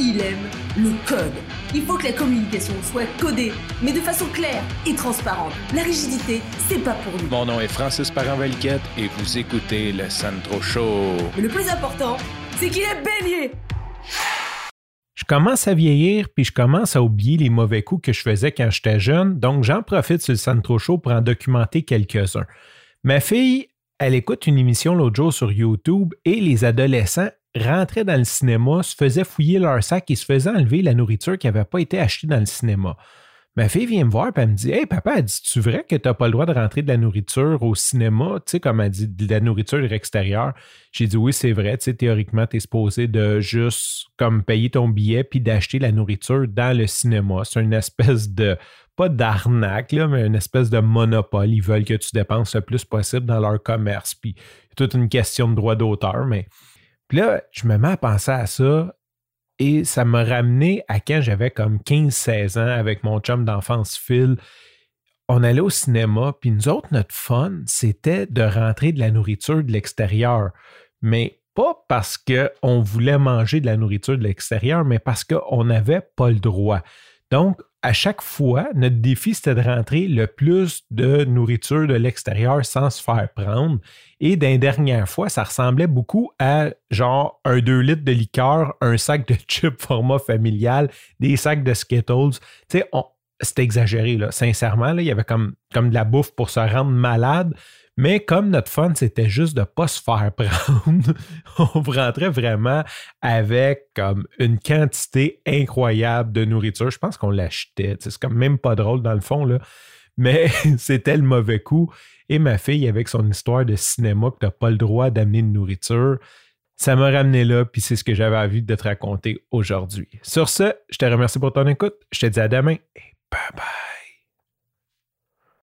il aime le code. Il faut que la communication soit codée, mais de façon claire et transparente. La rigidité, c'est pas pour nous. Mon nom est Francis Parent-Valquette et vous écoutez le Sandro Show. Mais le plus important, c'est qu'il est bélier. Je commence à vieillir puis je commence à oublier les mauvais coups que je faisais quand j'étais jeune, donc j'en profite sur le Sandro Show pour en documenter quelques-uns. Ma fille, elle écoute une émission l'autre jour sur YouTube et les adolescents rentraient dans le cinéma, se faisaient fouiller leur sac et se faisaient enlever la nourriture qui n'avait pas été achetée dans le cinéma. Ma fille vient me voir et elle me dit Hey papa, elle dit Tu vrai que tu n'as pas le droit de rentrer de la nourriture au cinéma Tu sais, comme elle dit, de la nourriture extérieure. J'ai dit Oui, c'est vrai. Tu sais, théoriquement, tu es supposé de juste comme payer ton billet puis d'acheter la nourriture dans le cinéma. C'est une espèce de pas d'arnaque, mais une espèce de monopole. Ils veulent que tu dépenses le plus possible dans leur commerce. Puis, toute une question de droit d'auteur. Mais puis là, je me mets à penser à ça et ça m'a ramené à quand j'avais comme 15-16 ans avec mon chum d'enfance Phil. On allait au cinéma, puis nous autres, notre fun, c'était de rentrer de la nourriture de l'extérieur. Mais pas parce qu'on voulait manger de la nourriture de l'extérieur, mais parce qu'on n'avait pas le droit. Donc, à chaque fois, notre défi, c'était de rentrer le plus de nourriture de l'extérieur sans se faire prendre. Et d'une dernière fois, ça ressemblait beaucoup à genre un 2 litres de liqueur, un sac de chips format familial, des sacs de Skittles. Tu sais, c'était exagéré, là. Sincèrement, là, il y avait comme, comme de la bouffe pour se rendre malade. Mais comme notre fun, c'était juste de ne pas se faire prendre, on rentrait vraiment avec comme une quantité incroyable de nourriture. Je pense qu'on l'achetait. C'est comme même pas drôle dans le fond, là. Mais c'était le mauvais coup. Et ma fille, avec son histoire de cinéma, que tu n'as pas le droit d'amener de nourriture, ça m'a ramené là, puis c'est ce que j'avais envie de te raconter aujourd'hui. Sur ce, je te remercie pour ton écoute. Je te dis à demain et Bye bye.